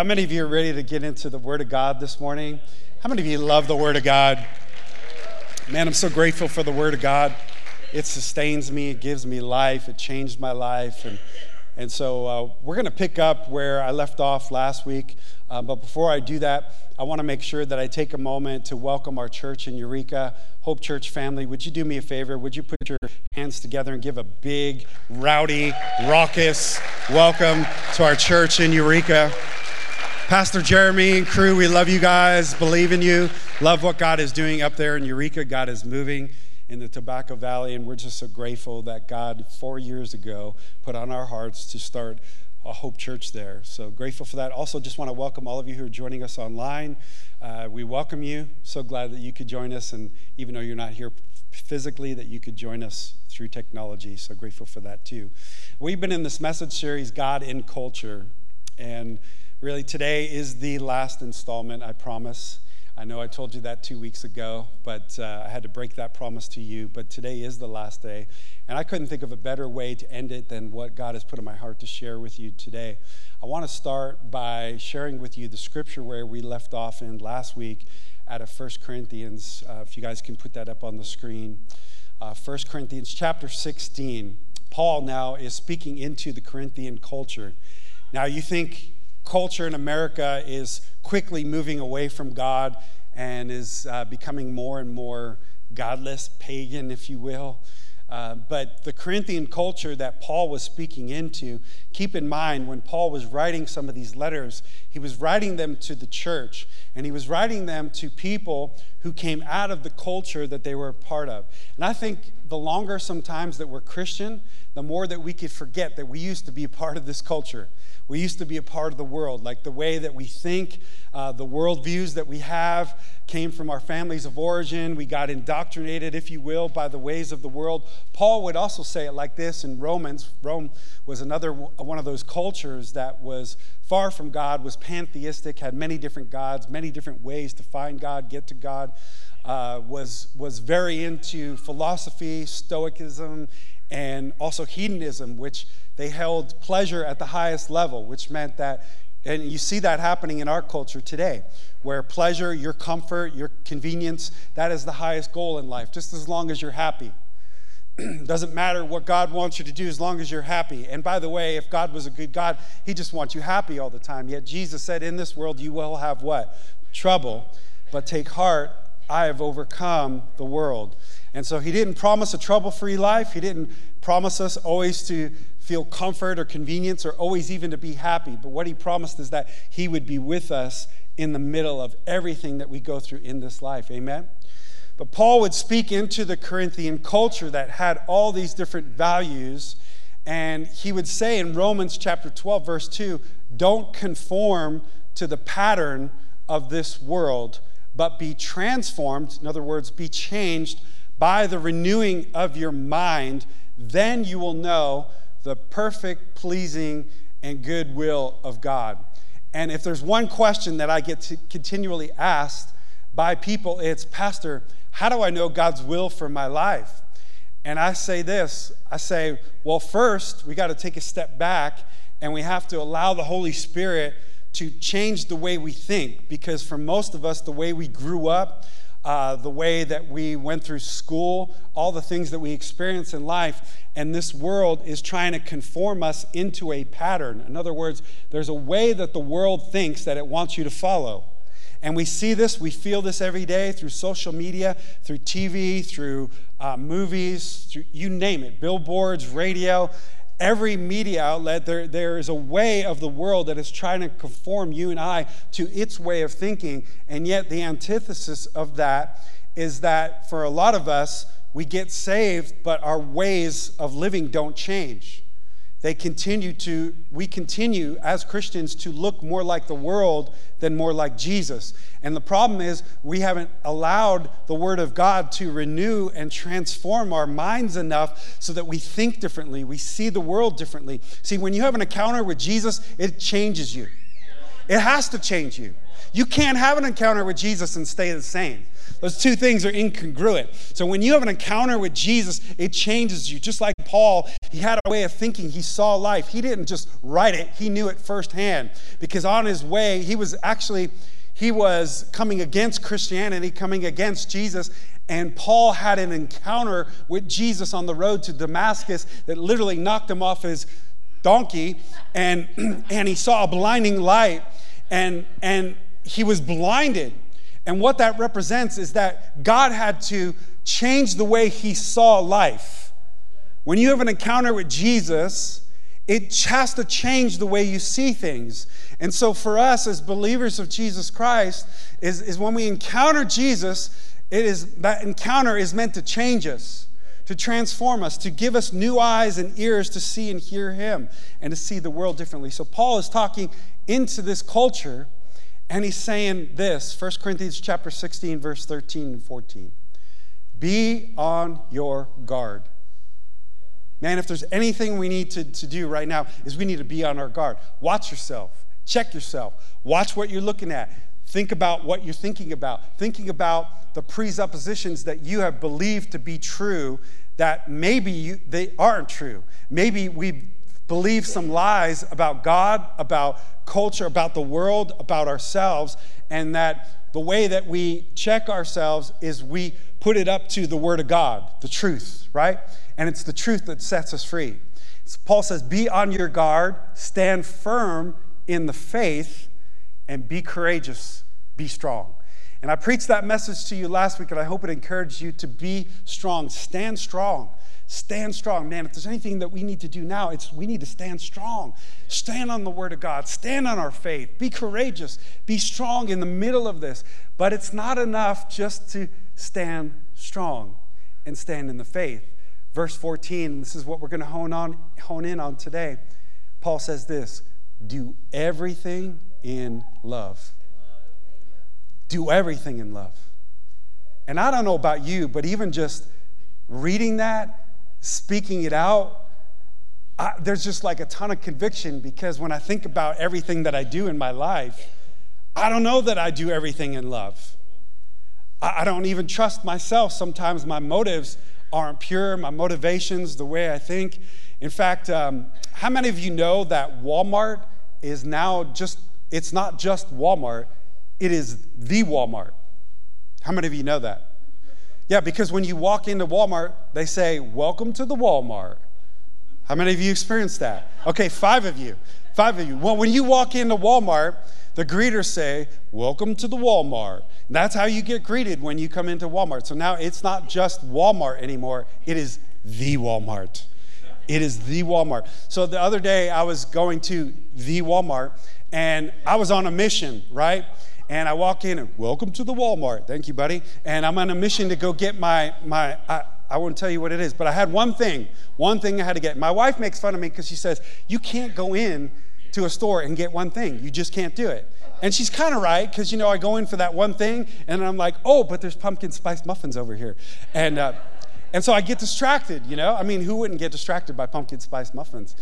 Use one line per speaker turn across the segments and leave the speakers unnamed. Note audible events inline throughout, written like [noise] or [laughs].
How many of you are ready to get into the Word of God this morning? How many of you love the Word of God? Man, I'm so grateful for the Word of God. It sustains me, it gives me life, it changed my life. And, and so uh, we're going to pick up where I left off last week. Uh, but before I do that, I want to make sure that I take a moment to welcome our church in Eureka, Hope Church family. Would you do me a favor? Would you put your hands together and give a big, rowdy, raucous welcome to our church in Eureka? Pastor Jeremy and crew, we love you guys, believe in you, love what God is doing up there in Eureka. God is moving in the Tobacco Valley, and we're just so grateful that God, four years ago, put on our hearts to start a Hope Church there. So grateful for that. Also, just want to welcome all of you who are joining us online. Uh, we welcome you. So glad that you could join us, and even though you're not here physically, that you could join us through technology. So grateful for that too. We've been in this message series, God in Culture, and really today is the last installment, I promise. I know I told you that two weeks ago, but uh, I had to break that promise to you. But today is the last day. And I couldn't think of a better way to end it than what God has put in my heart to share with you today. I want to start by sharing with you the scripture where we left off in last week out of 1 Corinthians. Uh, if you guys can put that up on the screen. Uh, 1 Corinthians chapter 16. Paul now is speaking into the Corinthian culture. Now, you think culture in America is quickly moving away from God and is uh, becoming more and more godless, pagan, if you will. Uh, but the Corinthian culture that Paul was speaking into, keep in mind when Paul was writing some of these letters, he was writing them to the church and he was writing them to people who came out of the culture that they were a part of. And I think the longer sometimes that we're Christian, the more that we could forget that we used to be a part of this culture. We used to be a part of the world, like the way that we think, uh, the worldviews that we have came from our families of origin. We got indoctrinated, if you will, by the ways of the world. Paul would also say it like this in Romans. Rome was another one of those cultures that was far from God, was pantheistic, had many different gods, many different ways to find God, get to God. Uh, was was very into philosophy, Stoicism, and also hedonism, which they held pleasure at the highest level, which meant that, and you see that happening in our culture today, where pleasure, your comfort, your convenience, that is the highest goal in life, just as long as you're happy. [clears throat] Doesn't matter what God wants you to do as long as you're happy. And by the way, if God was a good God, He just wants you happy all the time. Yet Jesus said, In this world you will have what? Trouble. But take heart, I have overcome the world. And so He didn't promise a trouble free life. He didn't promise us always to feel comfort or convenience or always even to be happy. But what he promised is that he would be with us in the middle of everything that we go through in this life. Amen? But Paul would speak into the Corinthian culture that had all these different values. And he would say in Romans chapter 12, verse 2, don't conform to the pattern of this world, but be transformed. In other words, be changed by the renewing of your mind. Then you will know the perfect, pleasing, and good will of God. And if there's one question that I get continually asked by people, it's, Pastor, how do I know God's will for my life? And I say this I say, well, first, we got to take a step back and we have to allow the Holy Spirit to change the way we think because for most of us, the way we grew up, uh, the way that we went through school, all the things that we experience in life. And this world is trying to conform us into a pattern. In other words, there's a way that the world thinks that it wants you to follow. And we see this, we feel this every day through social media, through TV, through uh, movies, through, you name it, billboards, radio every media outlet, there, there is a way of the world that is trying to conform you and I to its way of thinking. And yet, the antithesis of that is that for a lot of us, we get saved, but our ways of living don't change they continue to, we continue as Christians to look more like the world than more like Jesus. And the problem is, we haven't allowed the Word of God to renew and transform our minds enough so that we think differently, we see the world differently. See, when you have an encounter with Jesus, it changes you, it has to change you. You can't have an encounter with Jesus and stay the same. Those two things are incongruent. So when you have an encounter with Jesus, it changes you. Just like Paul, He had a way of thinking. He saw life. He didn't just write it, he knew it firsthand. Because on his way, he was actually he was coming against Christianity, coming against Jesus, and Paul had an encounter with Jesus on the road to Damascus that literally knocked him off his donkey and [clears throat] and he saw a blinding light and and he was blinded. And what that represents is that God had to change the way he saw life. When you have an encounter with Jesus, it has to change the way you see things. And so for us as believers of Jesus Christ, is, is when we encounter Jesus, it is that encounter is meant to change us, to transform us, to give us new eyes and ears to see and hear him and to see the world differently. So Paul is talking into this culture and he's saying this 1 corinthians chapter 16 verse 13 and 14 be on your guard. Man if there's anything we need to, to do right now is we need to be on our guard. Watch yourself. Check yourself. Watch what you're looking at. Think about what you're thinking about. Thinking about the presuppositions that you have believed to be true that maybe you, they aren't true. Maybe we believe some lies about god about culture, about the world, about ourselves, and that the way that we check ourselves is we put it up to the Word of God, the truth, right? And it's the truth that sets us free. Paul says, Be on your guard, stand firm in the faith, and be courageous, be strong. And I preached that message to you last week, and I hope it encouraged you to be strong. Stand strong. Stand strong. Man, if there's anything that we need to do now, it's we need to stand strong. Stand on the word of God. Stand on our faith. Be courageous. Be strong in the middle of this. But it's not enough just to stand strong and stand in the faith. Verse 14, this is what we're going to hone on hone in on today. Paul says this, do everything in love. Do everything in love. And I don't know about you, but even just reading that speaking it out, I, there's just like a ton of conviction because when I think about everything that I do in my life, I don't know that I do everything in love. I, I don't even trust myself. Sometimes my motives aren't pure, my motivations, the way I think. In fact, um, how many of you know that Walmart is now just, it's not just Walmart, it is the Walmart? How many of you know that? Yeah, because when you walk into Walmart, they say, Welcome to the Walmart. How many of you experienced that? Okay, five of you. Five of you. Well, when you walk into Walmart, the greeters say, Welcome to the Walmart. And that's how you get greeted when you come into Walmart. So now it's not just Walmart anymore, it is the Walmart. It is the Walmart. So the other day I was going to the Walmart and I was on a mission, right? And I walk in and welcome to the Walmart. Thank you, buddy. And I'm on a mission to go get my my. I, I won't tell you what it is, but I had one thing. One thing I had to get. My wife makes fun of me because she says you can't go in to a store and get one thing. You just can't do it. And she's kind of right because you know I go in for that one thing and I'm like, oh, but there's pumpkin spice muffins over here, and. Uh, and so I get distracted, you know? I mean, who wouldn't get distracted by pumpkin spice muffins?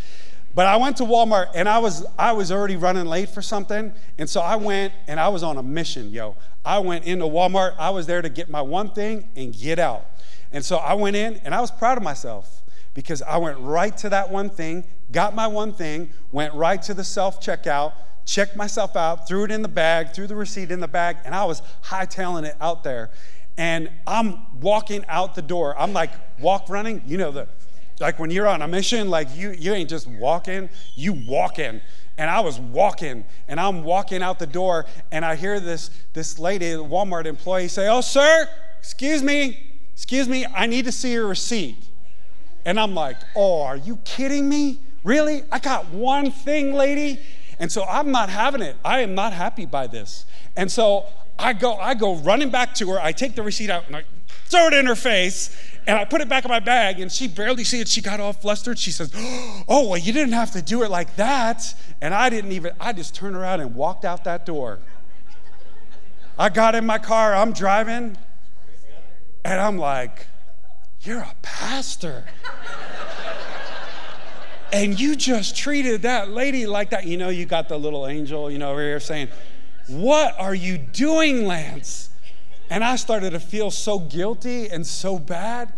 But I went to Walmart and I was I was already running late for something, and so I went and I was on a mission, yo. I went into Walmart. I was there to get my one thing and get out. And so I went in and I was proud of myself because I went right to that one thing, got my one thing, went right to the self checkout, checked myself out, threw it in the bag, threw the receipt in the bag, and I was hightailing it out there. And I'm walking out the door. I'm like walk running, you know the like when you're on a mission, like you, you ain't just walking, you walking. And I was walking, and I'm walking out the door, and I hear this, this lady, Walmart employee, say, Oh, sir, excuse me, excuse me, I need to see your receipt. And I'm like, Oh, are you kidding me? Really? I got one thing, lady. And so I'm not having it. I am not happy by this. And so I go, I go running back to her. I take the receipt out and I throw it in her face. And I put it back in my bag, and she barely see it. She got all flustered. She says, [gasps] Oh, well, you didn't have to do it like that. And I didn't even, I just turned around and walked out that door. I got in my car, I'm driving, and I'm like, You're a pastor. [laughs] and you just treated that lady like that. You know, you got the little angel, you know, over here saying, What are you doing, Lance? And I started to feel so guilty and so bad.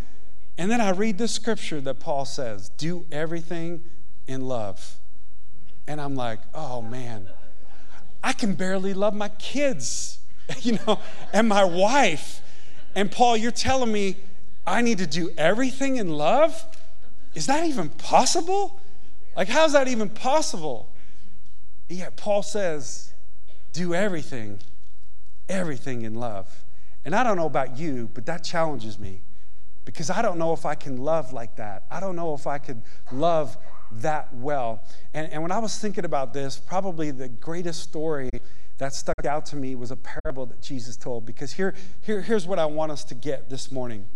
And then I read this scripture that Paul says, do everything in love. And I'm like, oh man, I can barely love my kids, [laughs] you know, and my wife. And Paul, you're telling me I need to do everything in love? Is that even possible? Like, how's that even possible? Yet Paul says, do everything, everything in love. And I don't know about you, but that challenges me because I don't know if I can love like that. I don't know if I could love that well. And, and when I was thinking about this, probably the greatest story that stuck out to me was a parable that Jesus told because here, here, here's what I want us to get this morning.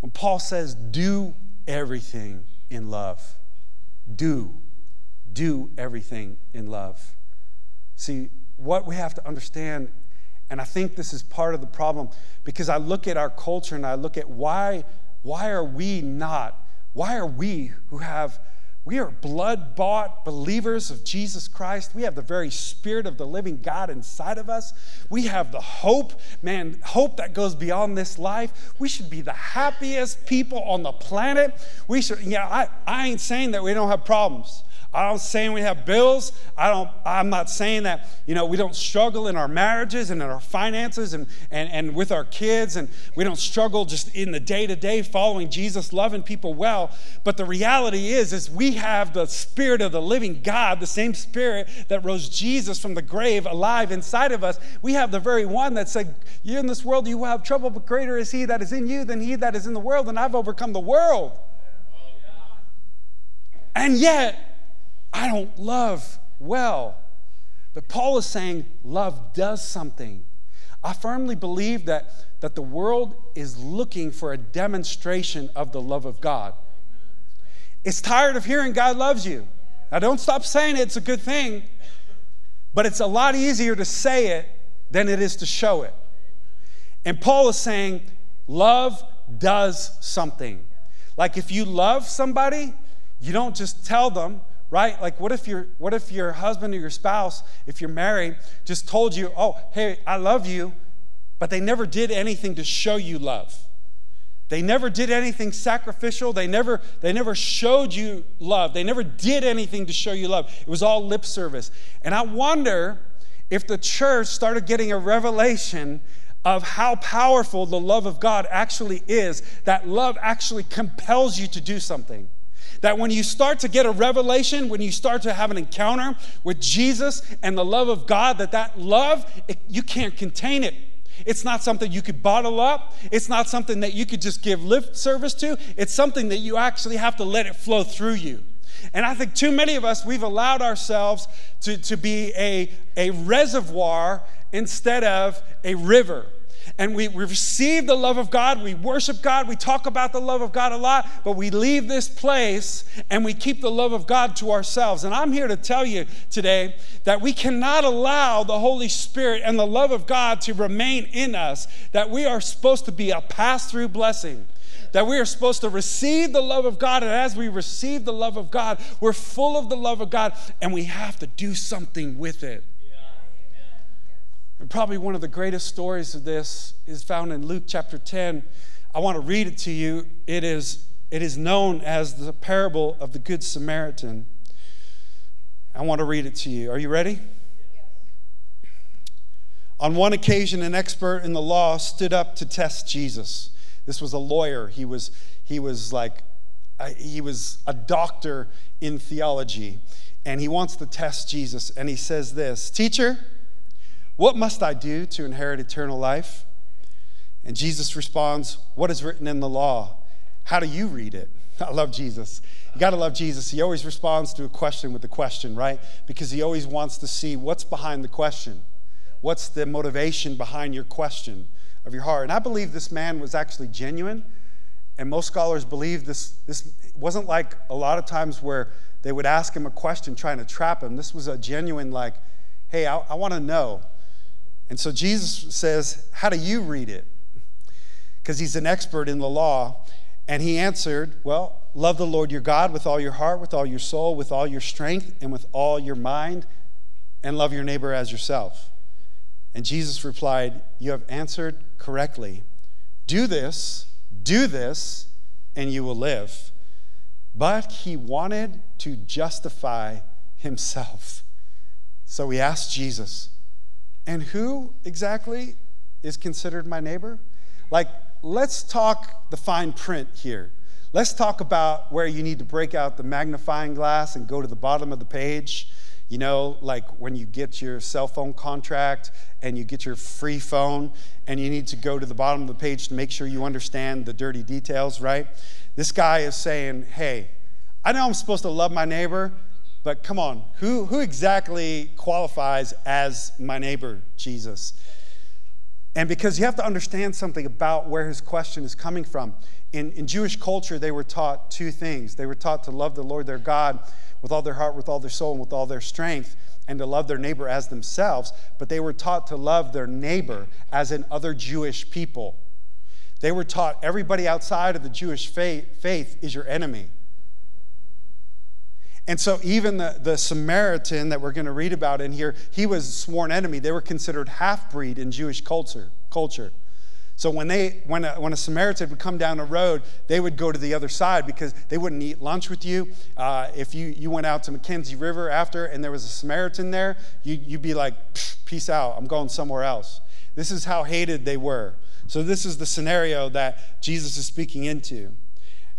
When Paul says, do everything in love, do, do everything in love. See, what we have to understand and I think this is part of the problem because I look at our culture and I look at why, why are we not, why are we who have, we are blood bought believers of Jesus Christ. We have the very spirit of the living God inside of us. We have the hope, man, hope that goes beyond this life. We should be the happiest people on the planet. We should, yeah, I, I ain't saying that we don't have problems. I'm saying we have bills. I don't, I'm not saying that, you know, we don't struggle in our marriages and in our finances and, and, and with our kids and we don't struggle just in the day to day following Jesus, loving people well. But the reality is, is we have the spirit of the living God, the same spirit that rose Jesus from the grave alive inside of us. We have the very one that said, "You're in this world you will have trouble, but greater is he that is in you than he that is in the world. And I've overcome the world. And yet, I don't love well. But Paul is saying love does something. I firmly believe that, that the world is looking for a demonstration of the love of God. It's tired of hearing God loves you. Now, don't stop saying it, it's a good thing, but it's a lot easier to say it than it is to show it. And Paul is saying love does something. Like if you love somebody, you don't just tell them, right? Like, what if your what if your husband or your spouse, if you're married, just told you, "Oh, hey, I love you," but they never did anything to show you love. They never did anything sacrificial. They never they never showed you love. They never did anything to show you love. It was all lip service. And I wonder if the church started getting a revelation of how powerful the love of God actually is, that love actually compels you to do something. That when you start to get a revelation, when you start to have an encounter with Jesus and the love of God, that that love, it, you can't contain it. It's not something you could bottle up. It's not something that you could just give lip service to. It's something that you actually have to let it flow through you. And I think too many of us, we've allowed ourselves to, to be a, a reservoir instead of a river and we, receive the love of God, we worship God, we talk about the love of God a lot, but we leave this place and we keep the love of God to ourselves. And I'm here to tell you today that we cannot allow the Holy Spirit and the love of God to remain in us, that we are supposed to be a pass through blessing that we are supposed to receive the love of God. And as we receive the love of God, we're full of the love of God and we have to do something with it. And probably one of the greatest stories of this is found in Luke chapter 10. I want to read it to you. It is, it is known as the parable of the Good Samaritan. I want to read it to you. Are you ready? On one occasion, an expert in the law stood up to test Jesus. This was a lawyer. He was, he was like, he was a doctor in theology. And he wants to test Jesus. And he says this Teacher, what must I do to inherit eternal life? And Jesus responds, What is written in the law? How do you read it? [laughs] I love Jesus. You got to love Jesus. He always responds to a question with a question, right? Because he always wants to see what's behind the question. What's the motivation behind your question of your heart? And I believe this man was actually genuine. And most scholars believe this, this wasn't like a lot of times where they would ask him a question trying to trap him. This was a genuine, like, hey, I, I want to know. And so Jesus says, How do you read it? Because he's an expert in the law. And he answered, Well, love the Lord your God with all your heart, with all your soul, with all your strength, and with all your mind, and love your neighbor as yourself. And Jesus replied, You have answered correctly. Do this, do this, and you will live. But he wanted to justify himself. So he asked Jesus, And who exactly is considered my neighbor? Like, let's talk the fine print here. Let's talk about where you need to break out the magnifying glass and go to the bottom of the page. You know, like when you get your cell phone contract and you get your free phone and you need to go to the bottom of the page to make sure you understand the dirty details, right? This guy is saying, hey, I know I'm supposed to love my neighbor, but come on, who, who exactly qualifies as my neighbor, Jesus? And because you have to understand something about where his question is coming from. In, in Jewish culture, they were taught two things. They were taught to love the Lord their God with all their heart, with all their soul, and with all their strength, and to love their neighbor as themselves. But they were taught to love their neighbor as in other Jewish people. They were taught everybody outside of the Jewish faith, faith is your enemy. And so, even the, the Samaritan that we're going to read about in here, he was a sworn enemy. They were considered half breed in Jewish culture. culture. So when they when a, when a Samaritan would come down a road, they would go to the other side because they wouldn't eat lunch with you. Uh, if you you went out to Mackenzie River after and there was a Samaritan there, you, you'd be like, peace out, I'm going somewhere else. This is how hated they were. So this is the scenario that Jesus is speaking into.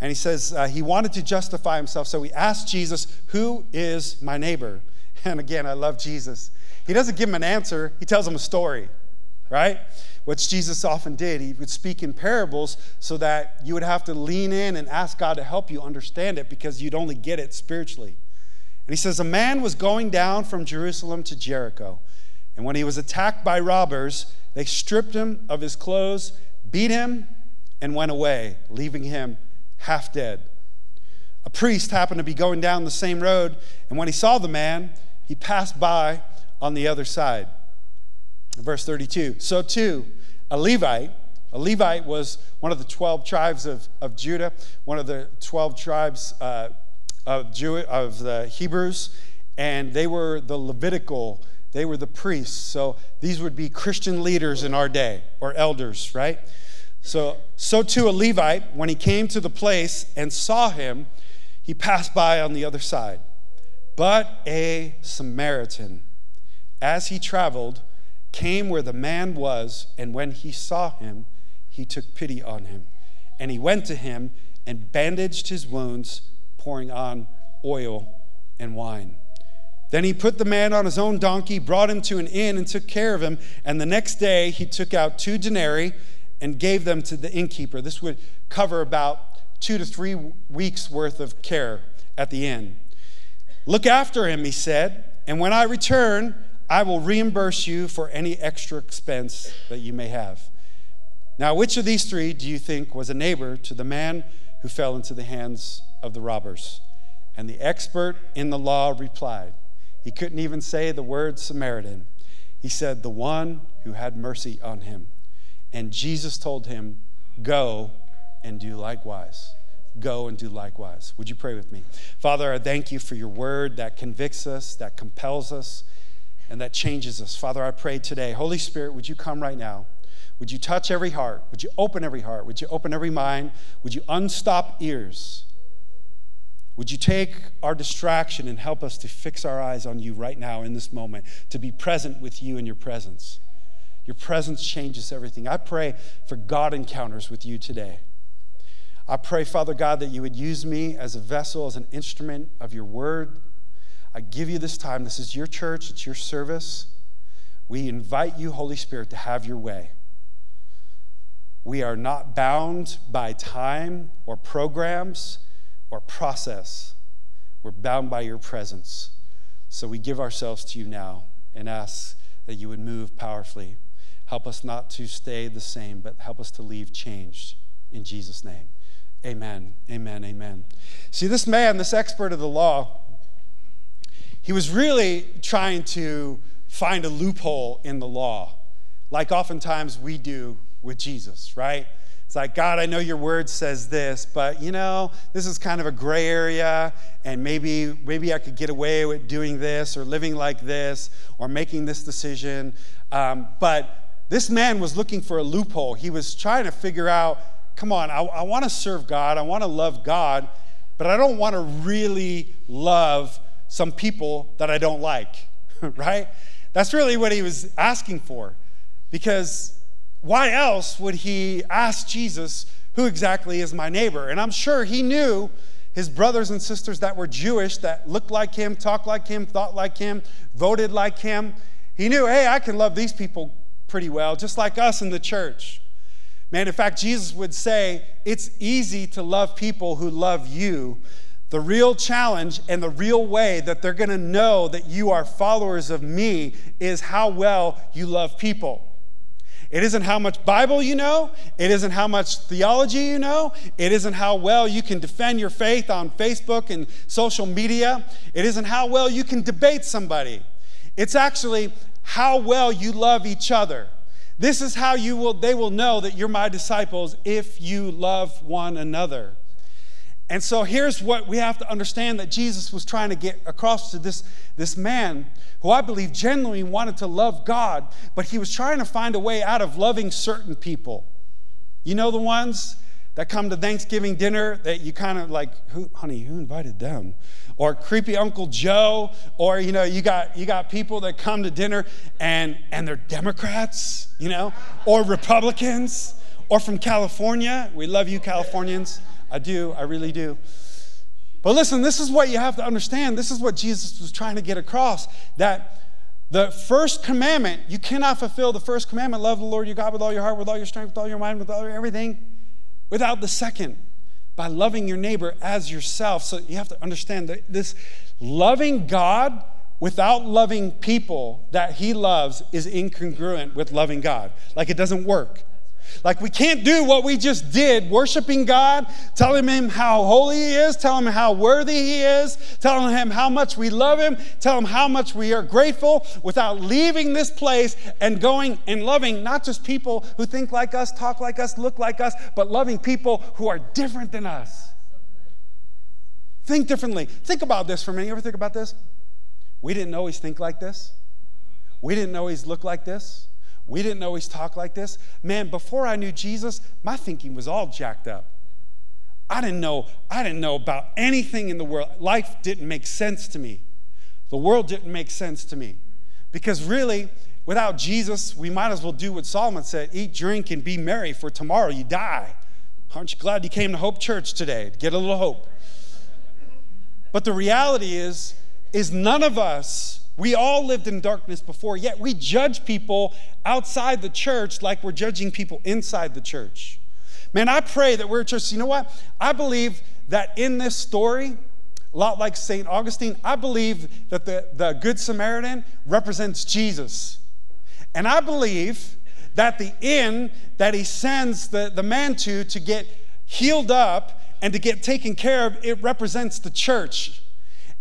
And he says uh, he wanted to justify himself, so he asked Jesus, Who is my neighbor? [laughs] And again, I love Jesus. He doesn't give him an answer, he tells him a story, right? which Jesus often did. He would speak in parables so that you would have to lean in and ask God to help you understand it because you'd only get it spiritually. And he says, A man was going down from Jerusalem to Jericho. And when he was attacked by robbers, they stripped him of his clothes, beat him, and went away, leaving him half dead. A priest happened to be going down the same road, and when he saw the man, he passed by on the other side. Verse 32 So too, a Levite, a Levite was one of the 12 tribes of, of Judah, one of the 12 tribes uh, of, Jew, of the Hebrews, and they were the Levitical, they were the priests. So these would be Christian leaders in our day, or elders, right? So, so too a Levite, when he came to the place and saw him, he passed by on the other side. But a Samaritan, as he traveled, came where the man was, and when he saw him, he took pity on him. And he went to him and bandaged his wounds, pouring on oil and wine. Then he put the man on his own donkey, brought him to an inn, and took care of him. And the next day he took out two denarii and gave them to the innkeeper. This would cover about two to three weeks' worth of care at the inn. Look after him, he said, and when I return, I will reimburse you for any extra expense that you may have. Now, which of these three do you think was a neighbor to the man who fell into the hands of the robbers? And the expert in the law replied, He couldn't even say the word Samaritan. He said, The one who had mercy on him. And Jesus told him, Go and do likewise. Go and do likewise. Would you pray with me? Father, I thank you for your word that convicts us, that compels us and that changes us. Father, I pray today, Holy Spirit, would you come right now? Would you touch every heart? Would you open every heart? Would you open every mind? Would you unstop ears? Would you take our distraction and help us to fix our eyes on you right now in this moment, to be present with you in your presence? Your presence changes everything. I pray for God encounters with you today. I pray, Father God, that you would use me as a vessel, as an instrument of your word I give you this time. This is your church, it's your service. We invite you, Holy Spirit, to have your way. We are not bound by time or programs or process. We're bound by your presence. So we give ourselves to you now and ask that you would move powerfully. Help us not to stay the same, but help us to leave changed. In Jesus' name. Amen. Amen. Amen. See, this man, this expert of the law, he was really trying to find a loophole in the law, like oftentimes we do with Jesus, right? It's like, God, I know your word says this, but you know, this is kind of a gray area, and maybe, maybe I could get away with doing this or living like this or making this decision. Um, but this man was looking for a loophole. He was trying to figure out come on, I, I want to serve God, I want to love God, but I don't want to really love some people that I don't like, [laughs] right? That's really what he was asking for. Because why else would he ask Jesus, who exactly is my neighbor? And I'm sure he knew his brothers and sisters that were Jewish, that looked like him, talked like him, thought like him, voted like him. He knew, hey, I can love these people pretty well, just like us in the church. Man, in fact, Jesus would say, it's easy to love people who love you. The real challenge and the real way that they're going to know that you are followers of me is how well you love people. It isn't how much Bible you know. It isn't how much theology you know. It isn't how well you can defend your faith on Facebook and social media. It isn't how well you can debate somebody. It's actually how well you love each other. This is how you will they will know that you're my disciples if you love one another. And so here's what we have to understand that Jesus was trying to get across to this, this man who I believe genuinely wanted to love God, but he was trying to find a way out of loving certain people. You know the ones that come to Thanksgiving dinner that you kind of like, who, honey, who invited them? Or creepy Uncle Joe, or you know, you got you got people that come to dinner and and they're Democrats, you know, or Republicans, or from California. We love you, Californians. I do, I really do. But listen, this is what you have to understand. This is what Jesus was trying to get across that the first commandment, you cannot fulfill the first commandment love the Lord your God with all your heart, with all your strength, with all your mind, with all your everything, without the second, by loving your neighbor as yourself. So you have to understand that this loving God without loving people that he loves is incongruent with loving God. Like it doesn't work. Like we can't do what we just did, worshiping God, telling Him how holy He is, telling Him how worthy He is, telling Him how much we love Him, telling Him how much we are grateful without leaving this place and going and loving not just people who think like us, talk like us, look like us, but loving people who are different than us. Think differently. Think about this for a minute. You ever think about this? We didn't always think like this. We didn't always look like this. We didn't always talk like this. Man, before I knew Jesus, my thinking was all jacked up. I didn't know, I didn't know about anything in the world. Life didn't make sense to me. The world didn't make sense to me. Because really, without Jesus, we might as well do what Solomon said eat, drink, and be merry, for tomorrow you die. Aren't you glad you came to Hope Church today to get a little hope? But the reality is, is none of us we all lived in darkness before, yet we judge people outside the church like we're judging people inside the church. Man, I pray that we're church. You know what? I believe that in this story, a lot like St. Augustine, I believe that the, the Good Samaritan represents Jesus. And I believe that the inn that he sends the, the man to to get healed up and to get taken care of, it represents the church.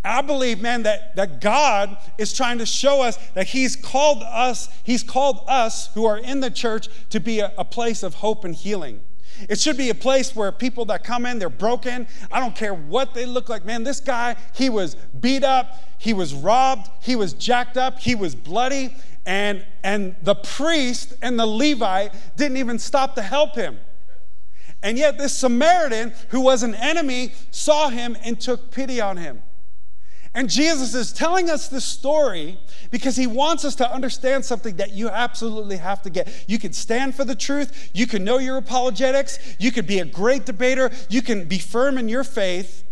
I believe, man, that, that God is trying to show us that He's called us, He's called us who are in the church to be a, a place of hope and healing. It should be a place where people that come in, they're broken. I don't care what they look like. Man, this guy, he was beat up, he was robbed, he was jacked up, he was bloody, and, and the priest and the Levite didn't even stop to help him. And yet, this Samaritan, who was an enemy, saw him and took pity on him. And Jesus is telling us this story because he wants us to understand something that you absolutely have to get. You can stand for the truth, you can know your apologetics, you can be a great debater, you can be firm in your faith,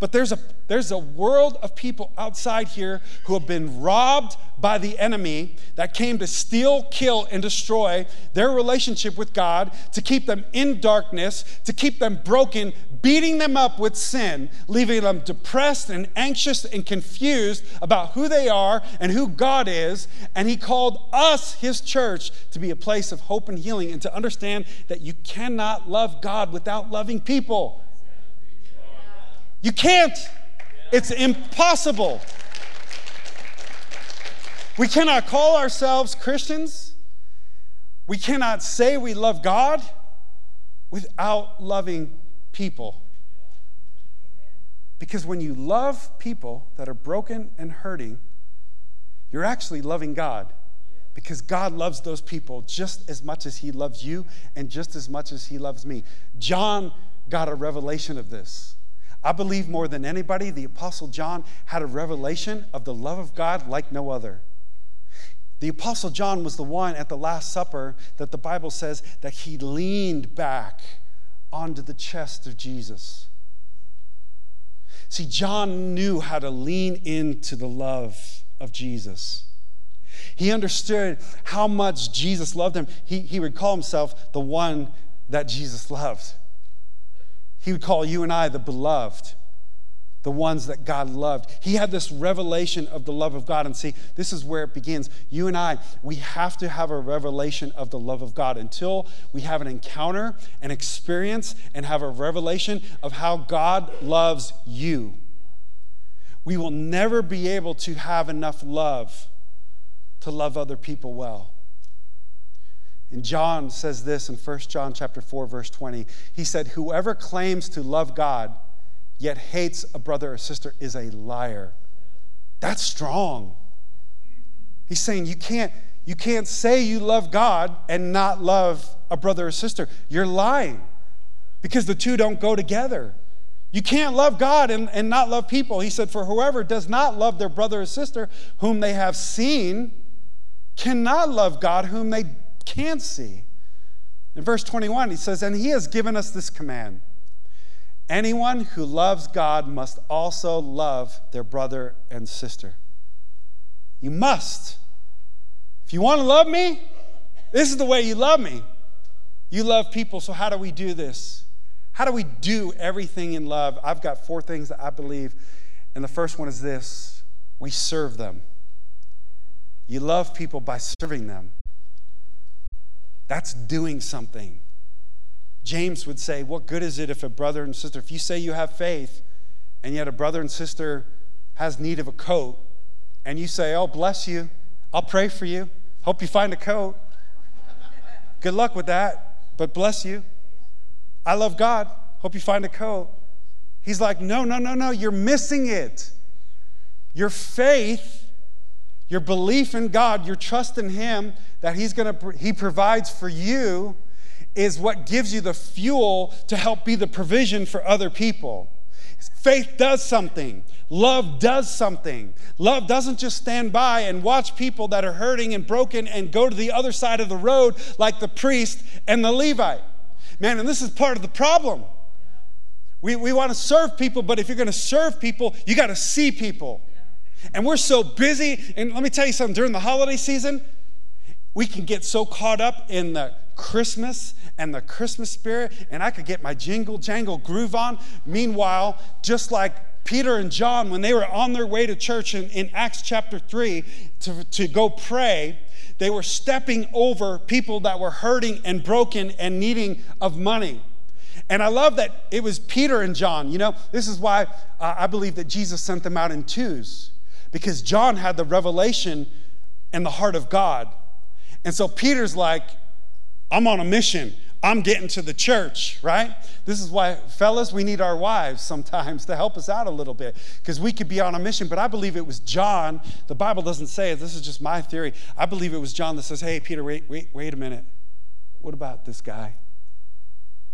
but there's a, there's a world of people outside here who have been robbed by the enemy that came to steal, kill, and destroy their relationship with God, to keep them in darkness, to keep them broken, beating them up with sin, leaving them depressed and anxious and confused about who they are and who God is. And He called us, His church, to be a place of hope and healing and to understand that you cannot love God without loving people. You can't. It's impossible. We cannot call ourselves Christians. We cannot say we love God without loving people. Because when you love people that are broken and hurting, you're actually loving God. because God loves those people just as much as He loves you and just as much as He loves me. John got a revelation of this. I believe more than anybody, the Apostle John had a revelation of the love of God like no other. The Apostle John was the one at the Last Supper that the Bible says that he leaned back onto the chest of Jesus. See, John knew how to lean into the love of Jesus. He understood how much Jesus loved him. He, he would call himself the one that Jesus loved. He would call you and I the beloved, the ones that God loved. He had this revelation of the love of God. And see, this is where it begins. You and I, we have to have a revelation of the love of God until we have an encounter, an experience, and have a revelation of how God loves you. We will never be able to have enough love to love other people well. And John says this in 1 John chapter 4 verse 20. He said, "Whoever claims to love God yet hates a brother or sister is a liar." That's strong. He's saying you can't you can't say you love God and not love a brother or sister. You're lying because the two don't go together. You can't love God and, and not love people. He said, For whoever does not love their brother or sister whom they have seen cannot love God whom they can't see. In verse 21, he says, And he has given us this command anyone who loves God must also love their brother and sister. You must. If you want to love me, this is the way you love me. You love people, so how do we do this? How do we do everything in love? I've got four things that I believe, and the first one is this we serve them. You love people by serving them. That's doing something. James would say, What good is it if a brother and sister, if you say you have faith and yet a brother and sister has need of a coat and you say, Oh, bless you, I'll pray for you, hope you find a coat. [laughs] Good luck with that, but bless you. I love God, hope you find a coat. He's like, No, no, no, no, you're missing it. Your faith, your belief in God, your trust in Him that he's gonna, he provides for you is what gives you the fuel to help be the provision for other people. Faith does something. Love does something. Love doesn't just stand by and watch people that are hurting and broken and go to the other side of the road like the priest and the Levite. Man, and this is part of the problem. We, we want to serve people, but if you're going to serve people, you got to see people. And we're so busy. And let me tell you something during the holiday season, we can get so caught up in the Christmas and the Christmas spirit, and I could get my jingle jangle groove on. Meanwhile, just like Peter and John, when they were on their way to church in, in Acts chapter 3 to, to go pray, they were stepping over people that were hurting and broken and needing of money. And I love that it was Peter and John. You know, this is why uh, I believe that Jesus sent them out in twos, because John had the revelation and the heart of God. And so Peter's like, I'm on a mission. I'm getting to the church, right? This is why, fellas, we need our wives sometimes to help us out a little bit because we could be on a mission. But I believe it was John. The Bible doesn't say it. This is just my theory. I believe it was John that says, Hey, Peter, wait, wait, wait a minute. What about this guy?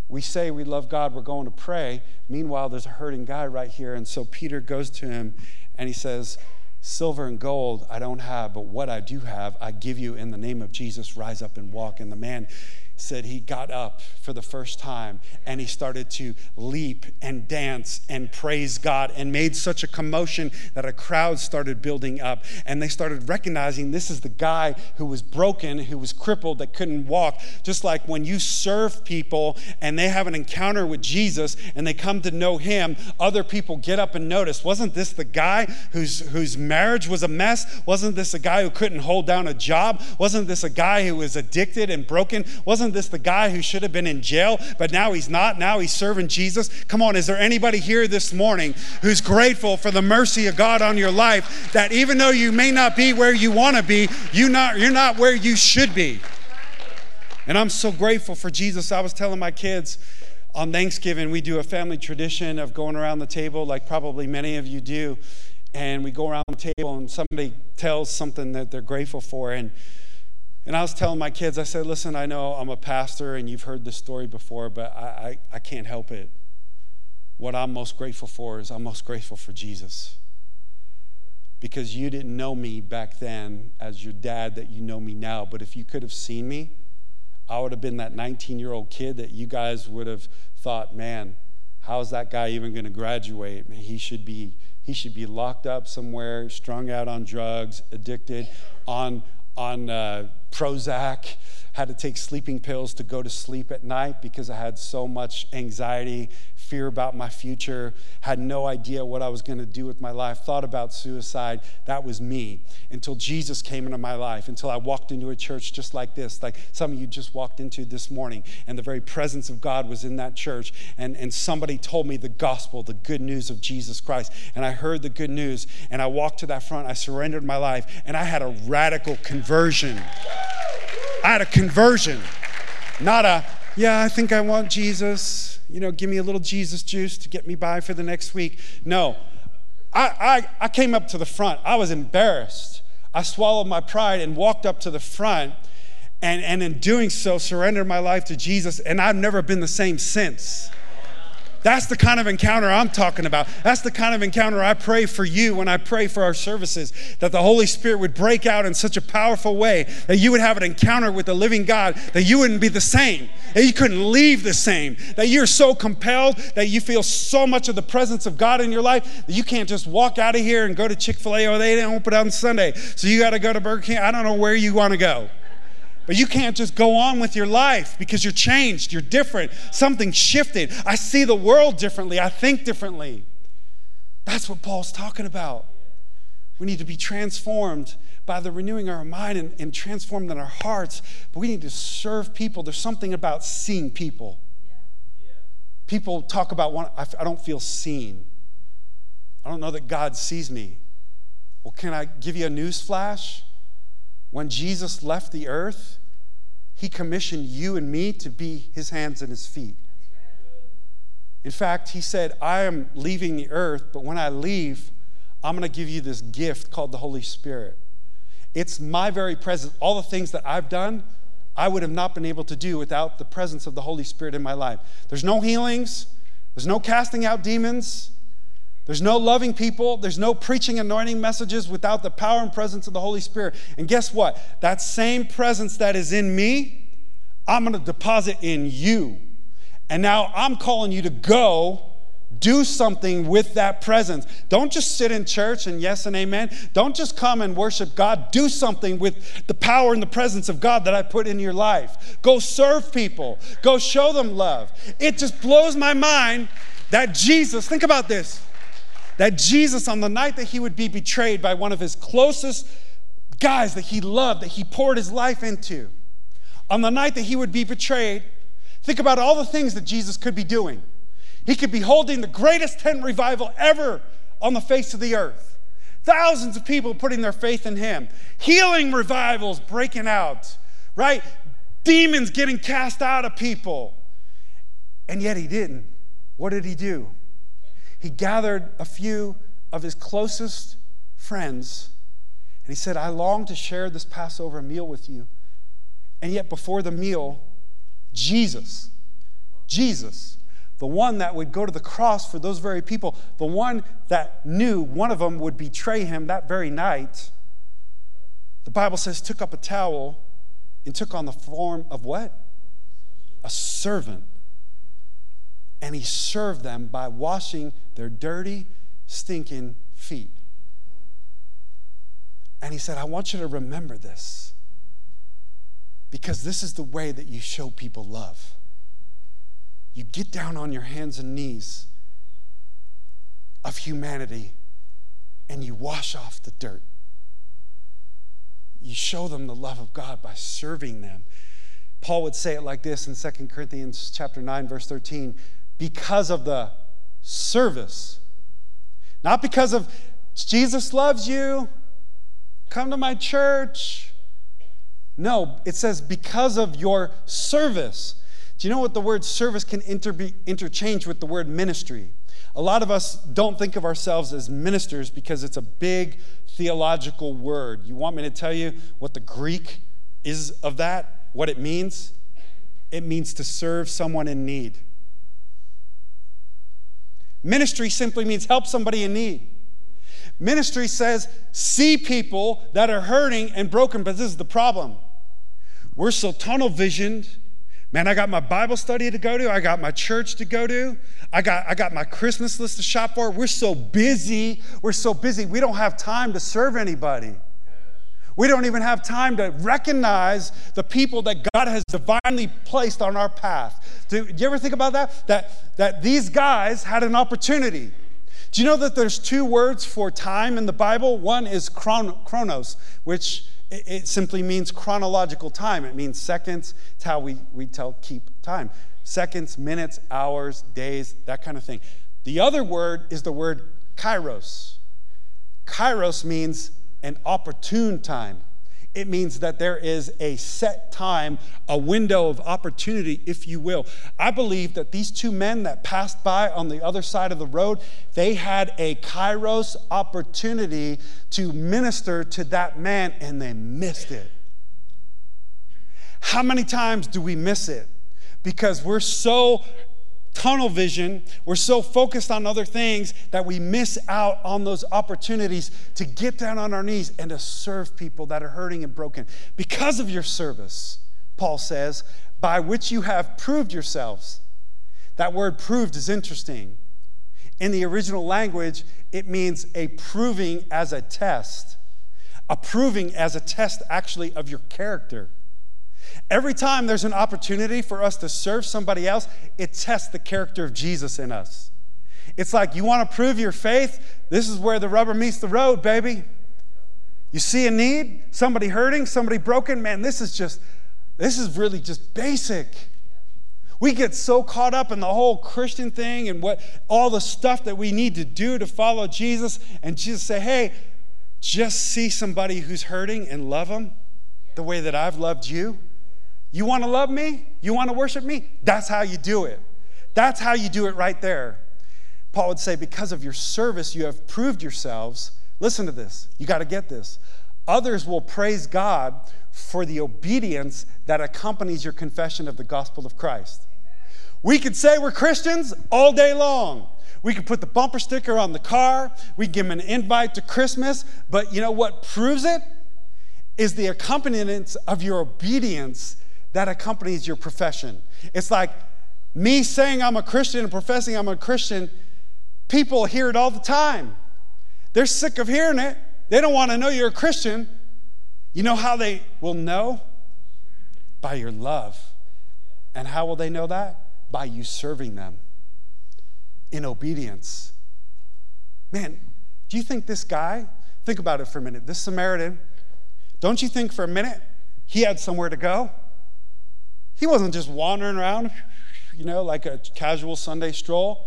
We say we love God, we're going to pray. Meanwhile, there's a hurting guy right here. And so Peter goes to him and he says, Silver and gold I don't have, but what I do have, I give you in the name of Jesus. Rise up and walk. And the man said he got up for the first time and he started to leap and dance and praise God and made such a commotion that a crowd started building up and they started recognizing this is the guy who was broken, who was crippled, that couldn't walk. Just like when you serve people and they have an encounter with Jesus and they come to know him, other people get up and notice, wasn't this the guy whose, whose marriage was a mess? Wasn't this a guy who couldn't hold down a job? Wasn't this a guy who was addicted and broken? Wasn't wasn't this the guy who should have been in jail, but now he's not? Now he's serving Jesus? Come on, is there anybody here this morning who's grateful for the mercy of God on your life that even though you may not be where you want to be, you not, you're not where you should be? And I'm so grateful for Jesus. I was telling my kids, on Thanksgiving, we do a family tradition of going around the table, like probably many of you do. And we go around the table, and somebody tells something that they're grateful for. And And I was telling my kids, I said, listen, I know I'm a pastor and you've heard this story before, but I, I, I can't help it. What I'm most grateful for is I'm most grateful for Jesus. Because you didn't know me back then as your dad that you know me now. But if you could have seen me, I would have been that 19 year old kid that you guys would have thought, man, how's that guy even going to graduate? Man, he should be he should be locked up somewhere, strung out on drugs, addicted, on on uh, Prozac, had to take sleeping pills to go to sleep at night because I had so much anxiety, fear about my future, had no idea what I was going to do with my life, thought about suicide. That was me until Jesus came into my life, until I walked into a church just like this, like some of you just walked into this morning, and the very presence of God was in that church. And, and somebody told me the gospel, the good news of Jesus Christ. And I heard the good news, and I walked to that front, I surrendered my life, and I had a radical conversion. I had a conversion, not a, yeah, I think I want Jesus. You know, give me a little Jesus juice to get me by for the next week. No, I, I, I came up to the front. I was embarrassed. I swallowed my pride and walked up to the front, and, and in doing so, surrendered my life to Jesus, and I've never been the same since. That's the kind of encounter I'm talking about. That's the kind of encounter I pray for you when I pray for our services, that the Holy Spirit would break out in such a powerful way that you would have an encounter with the living God, that you wouldn't be the same, that you couldn't leave the same, that you're so compelled that you feel so much of the presence of God in your life that you can't just walk out of here and go to Chick fil A or oh, they didn't open on Sunday. So you got to go to Burger King. I don't know where you want to go. But you can't just go on with your life because you're changed, you're different, something shifted. I see the world differently, I think differently. That's what Paul's talking about. We need to be transformed by the renewing of our mind and, and transformed in our hearts. But we need to serve people. There's something about seeing people. People talk about, one, I don't feel seen. I don't know that God sees me. Well, can I give you a news flash? When Jesus left the earth, he commissioned you and me to be his hands and his feet. In fact, he said, I am leaving the earth, but when I leave, I'm going to give you this gift called the Holy Spirit. It's my very presence. All the things that I've done, I would have not been able to do without the presence of the Holy Spirit in my life. There's no healings, there's no casting out demons, there's no loving people. There's no preaching anointing messages without the power and presence of the Holy Spirit. And guess what? That same presence that is in me, I'm going to deposit in you. And now I'm calling you to go do something with that presence. Don't just sit in church and yes and amen. Don't just come and worship God. Do something with the power and the presence of God that I put in your life. Go serve people, go show them love. It just blows my mind that Jesus, think about this that Jesus, on the night that he would be betrayed by one of his closest guys that he loved, that he poured his life into, on the night that he would be betrayed, think about all the things that Jesus could be doing. He could be holding the greatest tent revival ever on the face of the earth. Thousands of people putting their faith in him, healing revivals breaking out, right? Demons getting cast out of people. And yet he didn't. What did he do? He gathered a few of his closest friends and he said, I long to share this Passover meal with you. And yet, before the meal, Jesus, Jesus, the one that would go to the cross for those very people, the one that knew one of them would betray him that very night, the Bible says, took up a towel and took on the form of what? A servant and he served them by washing their dirty, stinking feet. And he said, I want you to remember this because this is the way that you show people love. You get down on your hands and knees of humanity and you wash off the dirt. You show them the love of God by serving them. Paul would say it like this in 2 Corinthians chapter 9 verse 13, because of the service. Not because of Jesus loves you, come to my church. No, it says because of your service. Do you know what the word service can inter- interchange with the word ministry? A lot of us don't think of ourselves as ministers because it's a big theological word. You want me to tell you what the Greek is of that, what it means, it means to serve someone in need. Ministry simply means help somebody in need. Ministry says see people that are hurting and broken, but this is the problem. We're so tunnel visioned. Man, I got my Bible study to go to. I got my church to go to. I got, I got my Christmas list to shop for. We're so busy. We're so busy. We don't have time to serve anybody. We don't even have time to recognize the people that God has divinely placed on our path. Do, you ever think about that? That, that these guys had an opportunity. Do you know that there's two words for time in the Bible? One is chron- chronos, which it simply means chronological time. It means seconds. It's how we, we tell keep time. Seconds, minutes, hours, days, that kind of thing. The other word is the word kairos. Kairos means an opportune time. It means that there is a set time, a window of opportunity, if you will. I believe that these two men that passed by on the other side of the road, they had a kairos opportunity to minister to that man and they missed it. How many times do we miss it? Because we're so tunnel vision, we're so focused on other things that we miss out on those opportunities to get down on our knees and to serve people that are hurting and broken. Because of your service, Paul says, by which you have proved yourselves. That word proved is interesting. In the original language, it means a proving as a test, a proving as a test actually of your character. Every time there's an opportunity for us to serve somebody else, it tests the character of Jesus in us. It's like you want to prove your faith, this is where the rubber meets the road, baby. You see a need, somebody hurting, somebody broken, man, this is just, this is really just basic. We get so caught up in the whole Christian thing and what all the stuff that we need to do to follow Jesus, and Jesus say, hey, just see somebody who's hurting and love them the way that I've loved you. You want to love me? You want to worship me? That's how you do it. That's how you do it right there. Paul would say, because of your service, you have proved yourselves. Listen to this. You got to get this. Others will praise God for the obedience that accompanies your confession of the gospel of Christ. We could say we're Christians all day long. We could put the bumper sticker on the car. We give them an invite to Christmas. But you know what proves it? Is the accompaniment of your obedience that accompanies your profession. It's like me saying I'm a Christian and professing I'm a Christian, people hear it all the time. They're sick of hearing it. They don't want to know you're a Christian. You know how they will know? By your love. And how will they know that? By you serving them in obedience. Man, do you think this guy, think about it for a minute, this Samaritan, don't you think for a minute he had somewhere to go? He wasn't just wandering around, you know, like a casual Sunday stroll.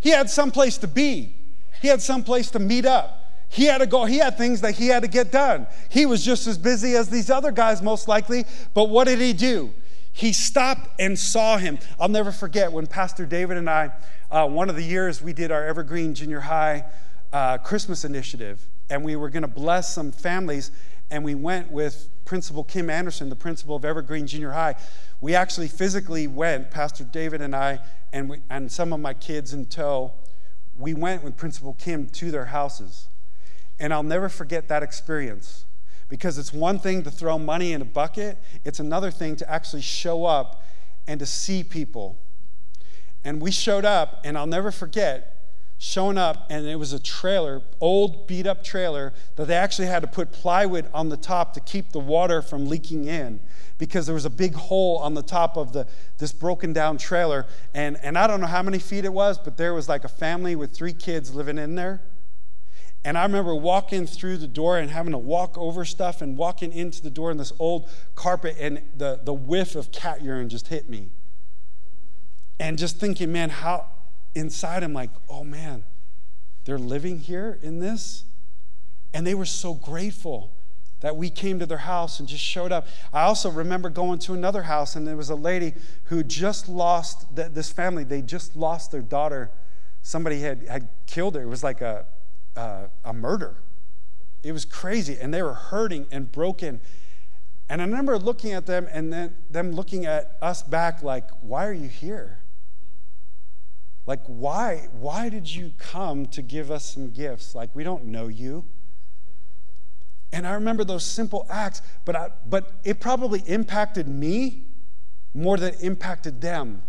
He had some place to be. He had some place to meet up. He had to go, he had things that he had to get done. He was just as busy as these other guys, most likely. But what did he do? He stopped and saw him. I'll never forget when Pastor David and I, uh, one of the years we did our Evergreen Junior High uh, Christmas initiative, and we were going to bless some families, and we went with Principal Kim Anderson, the principal of Evergreen Junior High. We actually physically went, Pastor David and I, and, we, and some of my kids in tow, we went with Principal Kim to their houses. And I'll never forget that experience because it's one thing to throw money in a bucket, it's another thing to actually show up and to see people. And we showed up, and I'll never forget showing up, and it was a trailer, old beat up trailer, that they actually had to put plywood on the top to keep the water from leaking in because there was a big hole on the top of the, this broken down trailer. And, and I don't know how many feet it was, but there was like a family with three kids living in there. And I remember walking through the door and having to walk over stuff and walking into the door in this old carpet, and the, the whiff of cat urine just hit me. And just thinking, man, how inside I'm like, oh man, they're living here in this? And they were so grateful that we came to their house and just showed up. I also remember going to another house, and there was a lady who just lost this family. They just lost their daughter. Somebody had, had killed her. It was like a, a, a murder. It was crazy, and they were hurting and broken. And I remember looking at them and then them looking at us back like, why are you here? Like, why? Why did you come to give us some gifts? Like, we don't know you. And I remember those simple acts, but, I, but it probably impacted me more than it impacted them.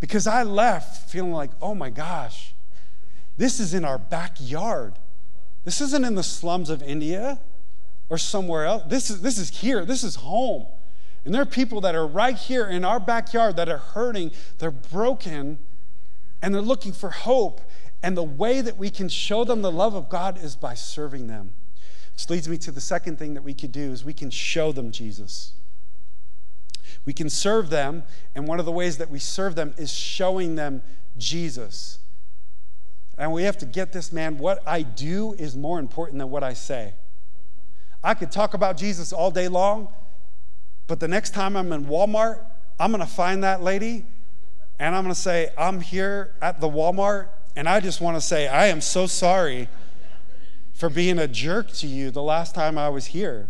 Because I left feeling like, oh my gosh, this is in our backyard. This isn't in the slums of India or somewhere else. This is, this is here. This is home. And there are people that are right here in our backyard that are hurting, they're broken, and they're looking for hope. And the way that we can show them the love of God is by serving them. Which leads me to the second thing that we could do is we can show them Jesus. We can serve them, and one of the ways that we serve them is showing them Jesus. And we have to get this, man. What I do is more important than what I say. I could talk about Jesus all day long, but the next time I'm in Walmart, I'm going to find that lady and I'm going to say, I'm here at the Walmart, and I just want to say, I am so sorry for being a jerk to you the last time I was here.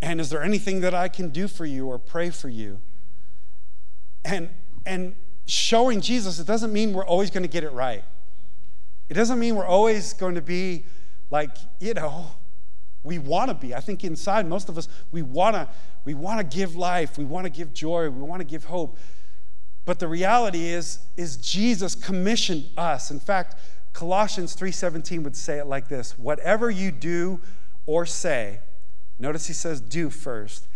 And is there anything that I can do for you or pray for you? And, and showing Jesus, it doesn't mean we're always going to get it right. It doesn't mean we're always going to be like, you know, we want to be. I think inside most of us, we want to we want to give life, we want to give joy, we want to give hope. But the reality is, is Jesus commissioned us. In fact, Colossians 3:17 would say it like this: whatever you do or say, notice he says do first.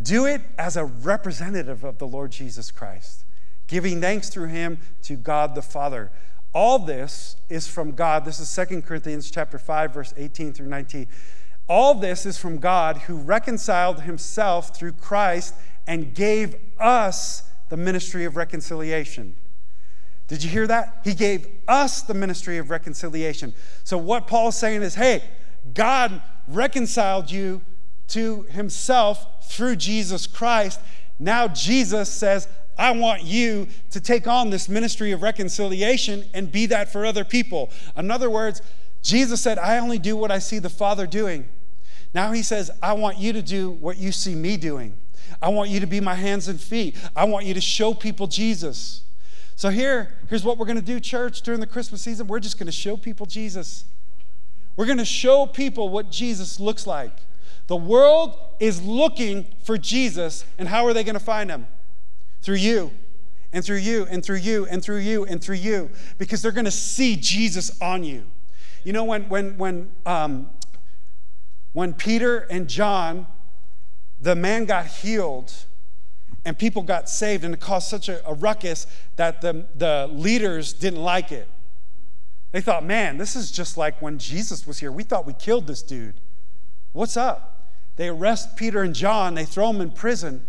Do it as a representative of the Lord Jesus Christ, giving thanks through him to God the Father. All this is from God. This is 2 Corinthians chapter 5 verse 18 through 19. All this is from God who reconciled himself through Christ and gave us the ministry of reconciliation. Did you hear that? He gave us the ministry of reconciliation. So, what Paul's saying is hey, God reconciled you to himself through Jesus Christ. Now, Jesus says, I want you to take on this ministry of reconciliation and be that for other people. In other words, Jesus said, I only do what I see the Father doing. Now he says, I want you to do what you see me doing. I want you to be my hands and feet. I want you to show people Jesus. So here, here's what we're going to do, church, during the Christmas season. We're just going to show people Jesus. We're going to show people what Jesus looks like. The world is looking for Jesus, and how are they going to find him? Through you, and through you, and through you, and through you, and through you, because they're going to see Jesus on you. You know, when, when, when, um, when Peter and John the man got healed and people got saved, and it caused such a, a ruckus that the, the leaders didn't like it. They thought, man, this is just like when Jesus was here. We thought we killed this dude. What's up? They arrest Peter and John, they throw them in prison,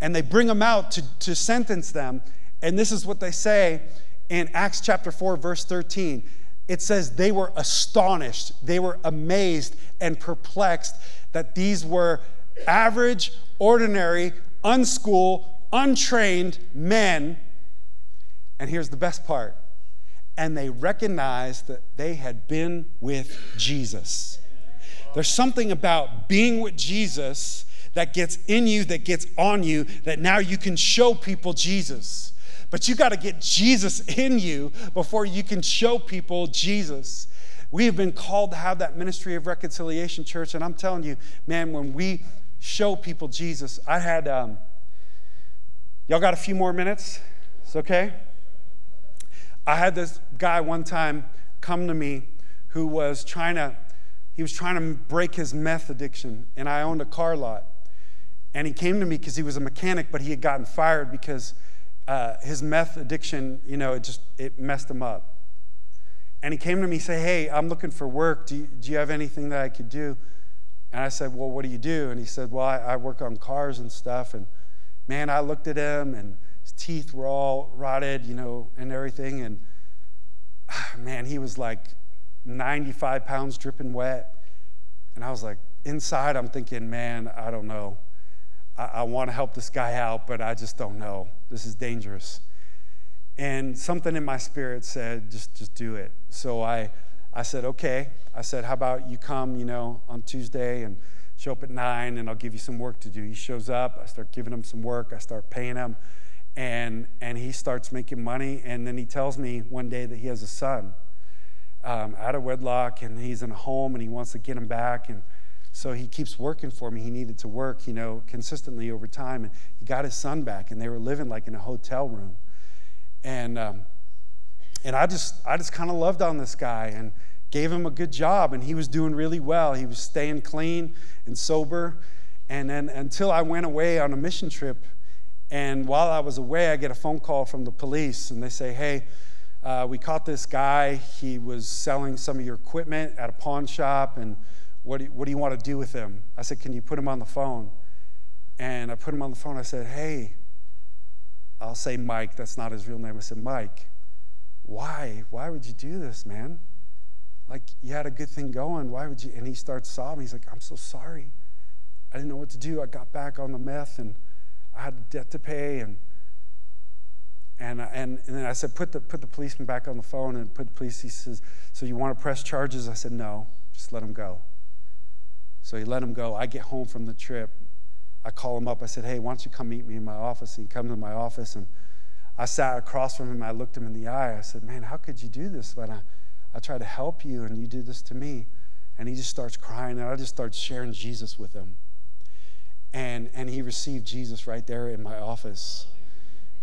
and they bring them out to, to sentence them. And this is what they say in Acts chapter 4, verse 13. It says they were astonished, they were amazed and perplexed that these were average, ordinary, unschooled, untrained men. And here's the best part and they recognized that they had been with Jesus. There's something about being with Jesus that gets in you, that gets on you, that now you can show people Jesus. But you got to get Jesus in you before you can show people Jesus. We have been called to have that ministry of reconciliation, church. And I'm telling you, man, when we show people Jesus. I had, um, y'all got a few more minutes? It's okay? I had this guy one time come to me who was trying to, he was trying to break his meth addiction, and I owned a car lot. And he came to me because he was a mechanic, but he had gotten fired because uh, his meth addiction, you know, it just, it messed him up. And he came to me and said, hey, I'm looking for work. Do you, do you have anything that I could do? And I said, Well, what do you do? And he said, Well, I, I work on cars and stuff. And man, I looked at him and his teeth were all rotted, you know, and everything. And [sighs] man, he was like 95 pounds dripping wet. And I was like, inside, I'm thinking, man, I don't know. I, I want to help this guy out, but I just don't know. This is dangerous. And something in my spirit said, just, just do it. So I, I said, okay. I said, how about you come, you know, on Tuesday and show up at nine and I'll give you some work to do. He shows up, I start giving him some work, I start paying him, and, and he starts making money. And then he tells me one day that he has a son um, out of wedlock and he's in a home and he wants to get him back. And so he keeps working for me. He needed to work, you know, consistently over time. And he got his son back and they were living like in a hotel room. And, um, and I just, I just kind of loved on this guy and gave him a good job. And he was doing really well. He was staying clean and sober. And then until I went away on a mission trip, and while I was away, I get a phone call from the police, and they say, Hey, uh, we caught this guy. He was selling some of your equipment at a pawn shop, and what do, what do you want to do with him? I said, Can you put him on the phone? And I put him on the phone. I said, Hey, I'll say Mike. That's not his real name. I said, Mike, why? Why would you do this, man? Like, you had a good thing going. Why would you? And he starts sobbing. He's like, I'm so sorry. I didn't know what to do. I got back on the meth and I had debt to pay. And, and, and, and then I said, put the, put the policeman back on the phone and put the police. He says, So you want to press charges? I said, No, just let him go. So he let him go. I get home from the trip. I call him up. I said, Hey, why don't you come meet me in my office? And he comes to my office and I sat across from him. I looked him in the eye. I said, Man, how could you do this when I, I tried to help you and you do this to me? And he just starts crying, and I just start sharing Jesus with him. And, and he received Jesus right there in my office.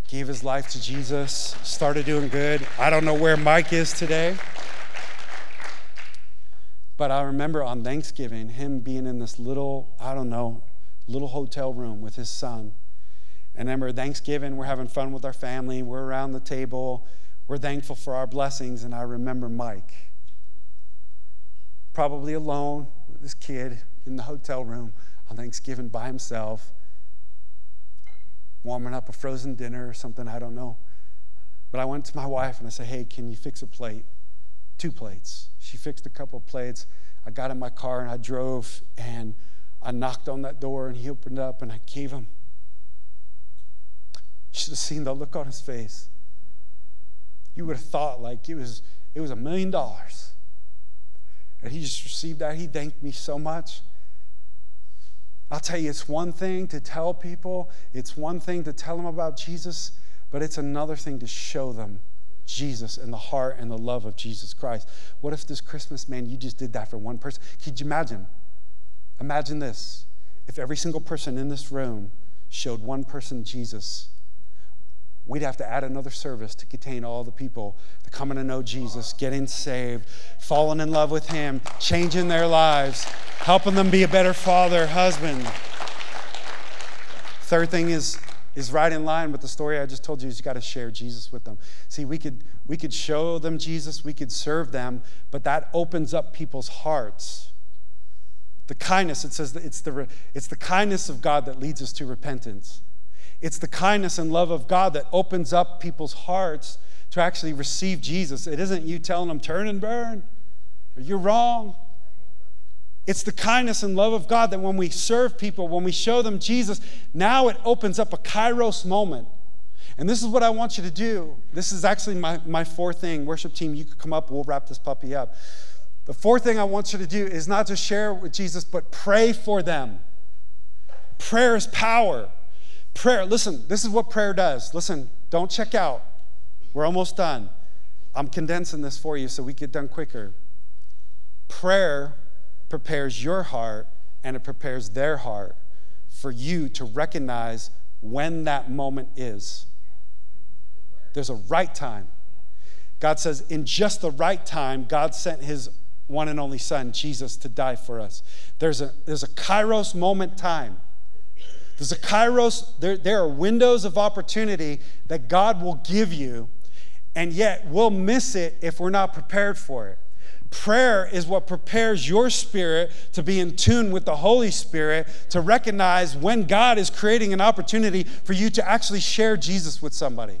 Gave his life to Jesus, started doing good. I don't know where Mike is today. But I remember on Thanksgiving, him being in this little, I don't know, little hotel room with his son. And we're Thanksgiving, we're having fun with our family, we're around the table, we're thankful for our blessings. And I remember Mike, probably alone with his kid in the hotel room on Thanksgiving by himself, warming up a frozen dinner or something, I don't know. But I went to my wife and I said, Hey, can you fix a plate? Two plates. She fixed a couple plates. I got in my car and I drove and I knocked on that door and he opened up and I gave him. You should have seen the look on his face. You would have thought like it was it was a million dollars. And he just received that. He thanked me so much. I'll tell you, it's one thing to tell people, it's one thing to tell them about Jesus, but it's another thing to show them Jesus and the heart and the love of Jesus Christ. What if this Christmas, man, you just did that for one person? Could you imagine? Imagine this. If every single person in this room showed one person Jesus, we'd have to add another service to contain all the people that coming to know Jesus, getting saved, falling in love with Him, changing their lives, helping them be a better father, husband. Third thing is is right in line with the story I just told you. Is you got to share Jesus with them. See, we could we could show them Jesus, we could serve them, but that opens up people's hearts. The kindness, it says that it's the it's the kindness of God that leads us to repentance. It's the kindness and love of God that opens up people's hearts to actually receive Jesus. It isn't you telling them, turn and burn, you're wrong. It's the kindness and love of God that when we serve people, when we show them Jesus, now it opens up a kairos moment. And this is what I want you to do. This is actually my, my fourth thing. Worship team, you could come up, we'll wrap this puppy up. The fourth thing I want you to do is not just share with Jesus, but pray for them. Prayer is power. Prayer, listen, this is what prayer does. Listen, don't check out. We're almost done. I'm condensing this for you so we get done quicker. Prayer prepares your heart and it prepares their heart for you to recognize when that moment is. There's a right time. God says, in just the right time, God sent his one and only Son, Jesus, to die for us. There's a, there's a kairos moment time. There's a kairos, there, there are windows of opportunity that God will give you, and yet we'll miss it if we're not prepared for it. Prayer is what prepares your spirit to be in tune with the Holy Spirit to recognize when God is creating an opportunity for you to actually share Jesus with somebody.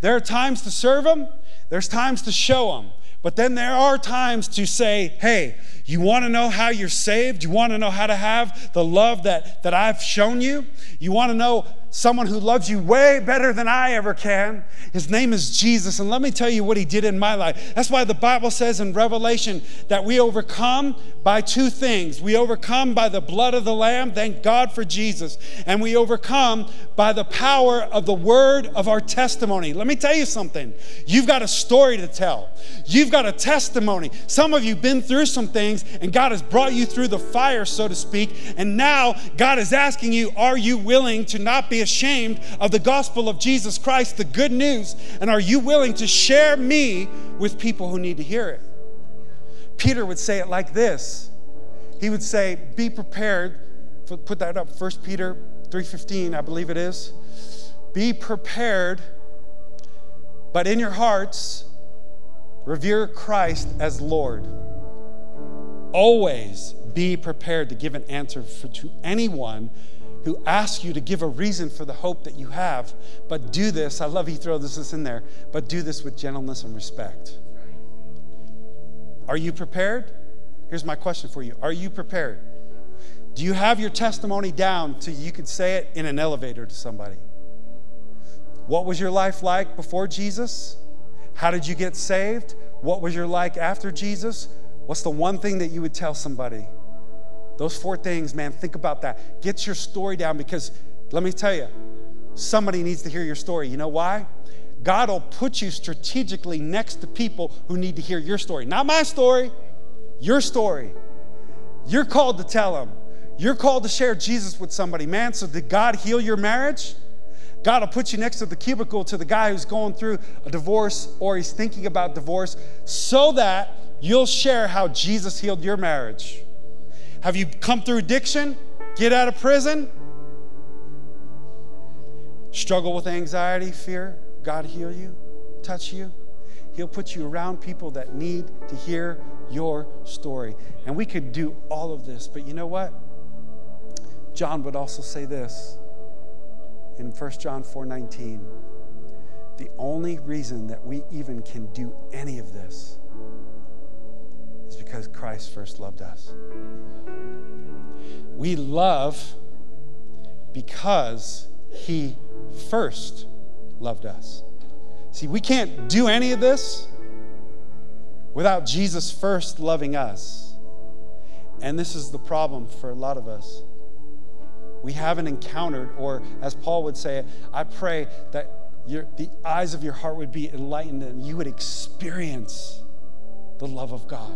There are times to serve Him, there's times to show Him. But then there are times to say, hey, you want to know how you're saved? You want to know how to have the love that, that I've shown you? You want to know someone who loves you way better than I ever can. His name is Jesus. And let me tell you what he did in my life. That's why the Bible says in Revelation that we overcome by two things. We overcome by the blood of the Lamb, thank God for Jesus. And we overcome by the power of the word of our testimony. Let me tell you something. You've got a story to tell, you've got a testimony. Some of you have been through some things, and God has brought you through the fire, so to speak. And now God is asking you, are you willing to not be ashamed of the gospel of Jesus Christ, the good news? And are you willing to share me with people who need to hear it? Peter would say it like this. He would say, "Be prepared." Put that up. 1 Peter 3:15, I believe it is. Be prepared, but in your hearts revere Christ as Lord. Always be prepared to give an answer for, to anyone who ask you to give a reason for the hope that you have. But do this, I love he throws this in there, but do this with gentleness and respect. Are you prepared? Here's my question for you Are you prepared? Do you have your testimony down so you could say it in an elevator to somebody? What was your life like before Jesus? How did you get saved? What was your life after Jesus? What's the one thing that you would tell somebody? Those four things, man, think about that. Get your story down because let me tell you, somebody needs to hear your story. You know why? God will put you strategically next to people who need to hear your story. Not my story, your story. You're called to tell them. You're called to share Jesus with somebody. Man, so did God heal your marriage? God will put you next to the cubicle to the guy who's going through a divorce or he's thinking about divorce so that you'll share how Jesus healed your marriage. Have you come through addiction? Get out of prison? Struggle with anxiety, fear? God heal you, touch you. He'll put you around people that need to hear your story. And we could do all of this, but you know what? John would also say this in 1 John 4:19. The only reason that we even can do any of this is because Christ first loved us. We love because he first loved us. See, we can't do any of this without Jesus first loving us. And this is the problem for a lot of us. We haven't encountered, or as Paul would say, I pray that your, the eyes of your heart would be enlightened and you would experience the love of God.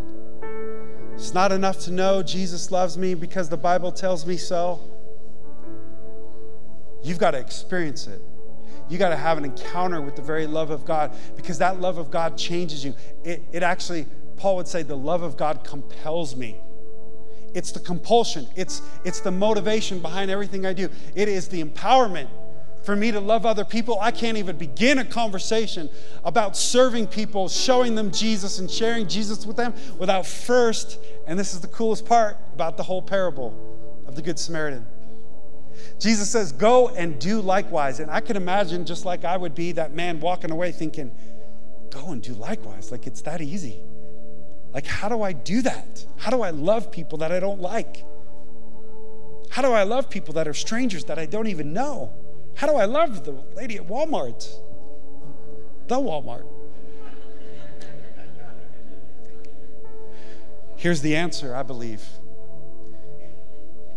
It's not enough to know Jesus loves me because the Bible tells me so. You've got to experience it you got to have an encounter with the very love of God because that love of God changes you. It, it actually, Paul would say, the love of God compels me. It's the compulsion, it's, it's the motivation behind everything I do. It is the empowerment for me to love other people. I can't even begin a conversation about serving people, showing them Jesus, and sharing Jesus with them without first, and this is the coolest part about the whole parable of the Good Samaritan Jesus says, Go and do likewise. And I can imagine, just like I would be, that man walking away thinking, Go and do likewise. Like it's that easy. Like, how do I do that? How do I love people that I don't like? How do I love people that are strangers that I don't even know? How do I love the lady at Walmart? The Walmart. Here's the answer, I believe.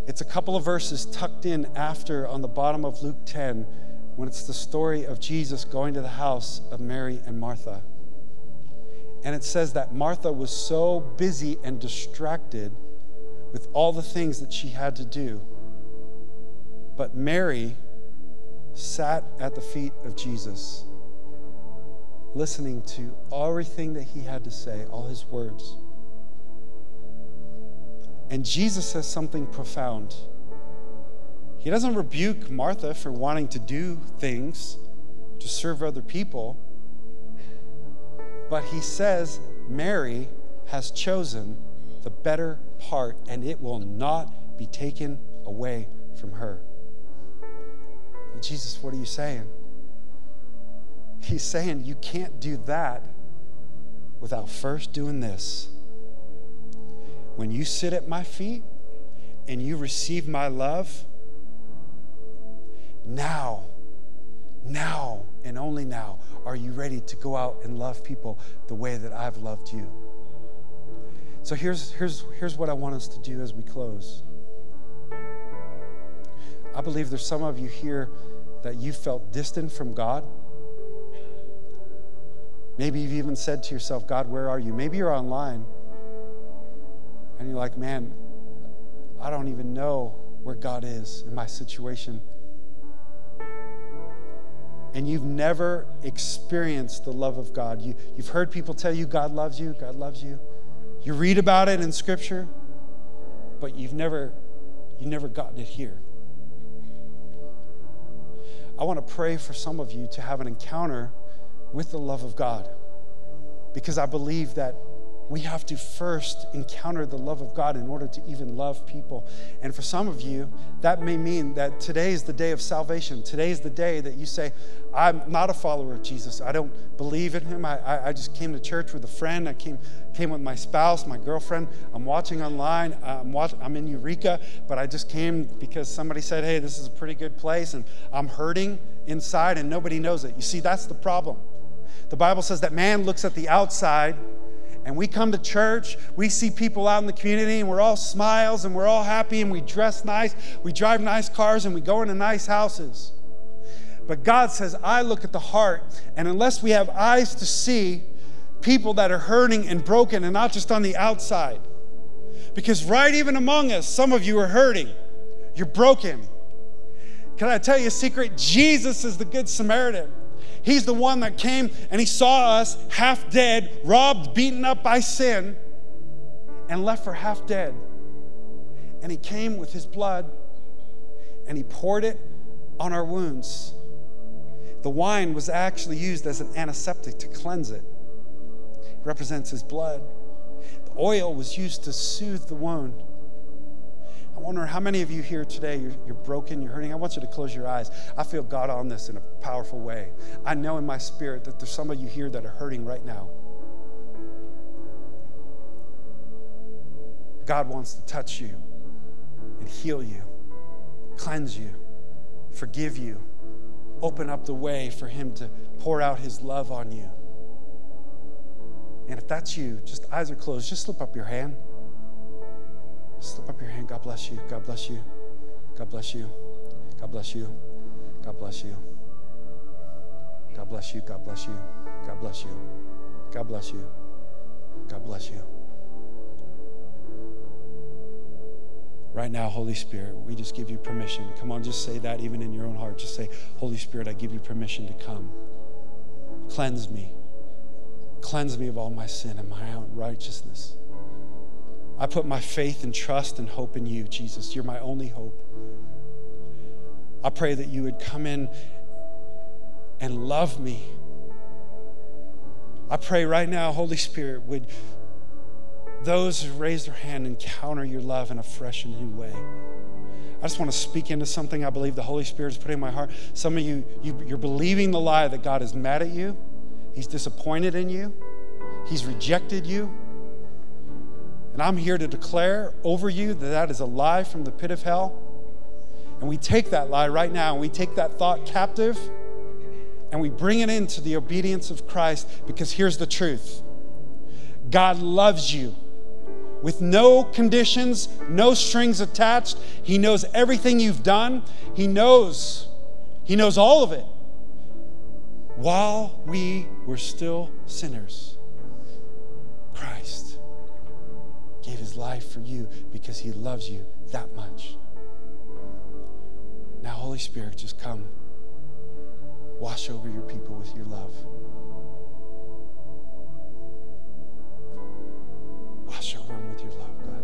It's a couple of verses tucked in after on the bottom of Luke 10 when it's the story of Jesus going to the house of Mary and Martha. And it says that Martha was so busy and distracted with all the things that she had to do. But Mary sat at the feet of Jesus, listening to everything that he had to say, all his words. And Jesus says something profound. He doesn't rebuke Martha for wanting to do things to serve other people, but he says Mary has chosen the better part and it will not be taken away from her. Jesus, what are you saying? He's saying you can't do that without first doing this. When you sit at my feet and you receive my love, now, now, and only now, are you ready to go out and love people the way that I've loved you? So here's, here's, here's what I want us to do as we close. I believe there's some of you here that you felt distant from God. Maybe you've even said to yourself, God, where are you? Maybe you're online and you're like, man, I don't even know where God is in my situation. And you've never experienced the love of God. You, you've heard people tell you God loves you, God loves you. You read about it in Scripture, but you've never, you've never gotten it here. I want to pray for some of you to have an encounter with the love of God because I believe that we have to first encounter the love of God in order to even love people. And for some of you, that may mean that today is the day of salvation. Today is the day that you say, I'm not a follower of Jesus. I don't believe in him. I, I, just came to church with a friend. I came, came with my spouse, my girlfriend. I'm watching online. I'm, watch, I'm in Eureka, but I just came because somebody said, hey, this is a pretty good place. And I'm hurting inside and nobody knows it. You see, that's the problem. The Bible says that man looks at the outside and we come to church, we see people out in the community, and we're all smiles and we're all happy and we dress nice, we drive nice cars, and we go into nice houses. But God says, I look at the heart, and unless we have eyes to see people that are hurting and broken and not just on the outside, because right even among us, some of you are hurting, you're broken. Can I tell you a secret? Jesus is the Good Samaritan. He's the one that came and he saw us half dead, robbed, beaten up by sin, and left for half dead. And he came with his blood and he poured it on our wounds. The wine was actually used as an antiseptic to cleanse it. It represents his blood. The oil was used to soothe the wound. I wonder how many of you here today, you're, you're, broken, you're hurting. I want you to close your eyes. I feel God on this in a powerful way. I know in my spirit that there's some of you here that are hurting right now. God wants to touch you and heal you, cleanse you, forgive you, open up the way for Him to pour out His love on you. And if that's you, just eyes are closed, just slip up your hand. Slip up your hand. God bless you. God bless you. God bless you. God bless you. God bless you. God bless you. God bless you. God bless you. God bless you. God bless you. Right now, Holy Spirit, we just give you permission. Come on, just say that even in your own heart. Just say, Holy Spirit, I give you permission to come. Cleanse me. Cleanse me of all my sin and my unrighteousness. I put my faith and trust and hope in you, Jesus. You're my only hope. I pray that you would come in and love me. I pray right now, Holy Spirit, would those who raise their hand encounter your love in a fresh and new way. I just want to speak into something I believe the Holy Spirit is putting in my heart. Some of you, you you're believing the lie that God is mad at you, He's disappointed in you, He's rejected you. And I'm here to declare over you that that is a lie from the pit of hell. And we take that lie right now and we take that thought captive and we bring it into the obedience of Christ because here's the truth God loves you with no conditions, no strings attached. He knows everything you've done, He knows. He knows all of it. While we were still sinners, Christ gave his life for you because he loves you that much. Now, Holy Spirit, just come. Wash over your people with your love. Wash over them with your love, God.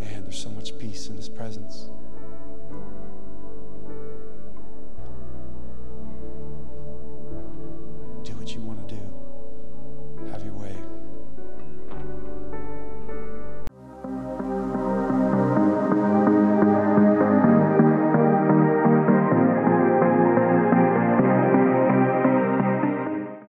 Man, there's so much peace in his presence. Do what you want to do.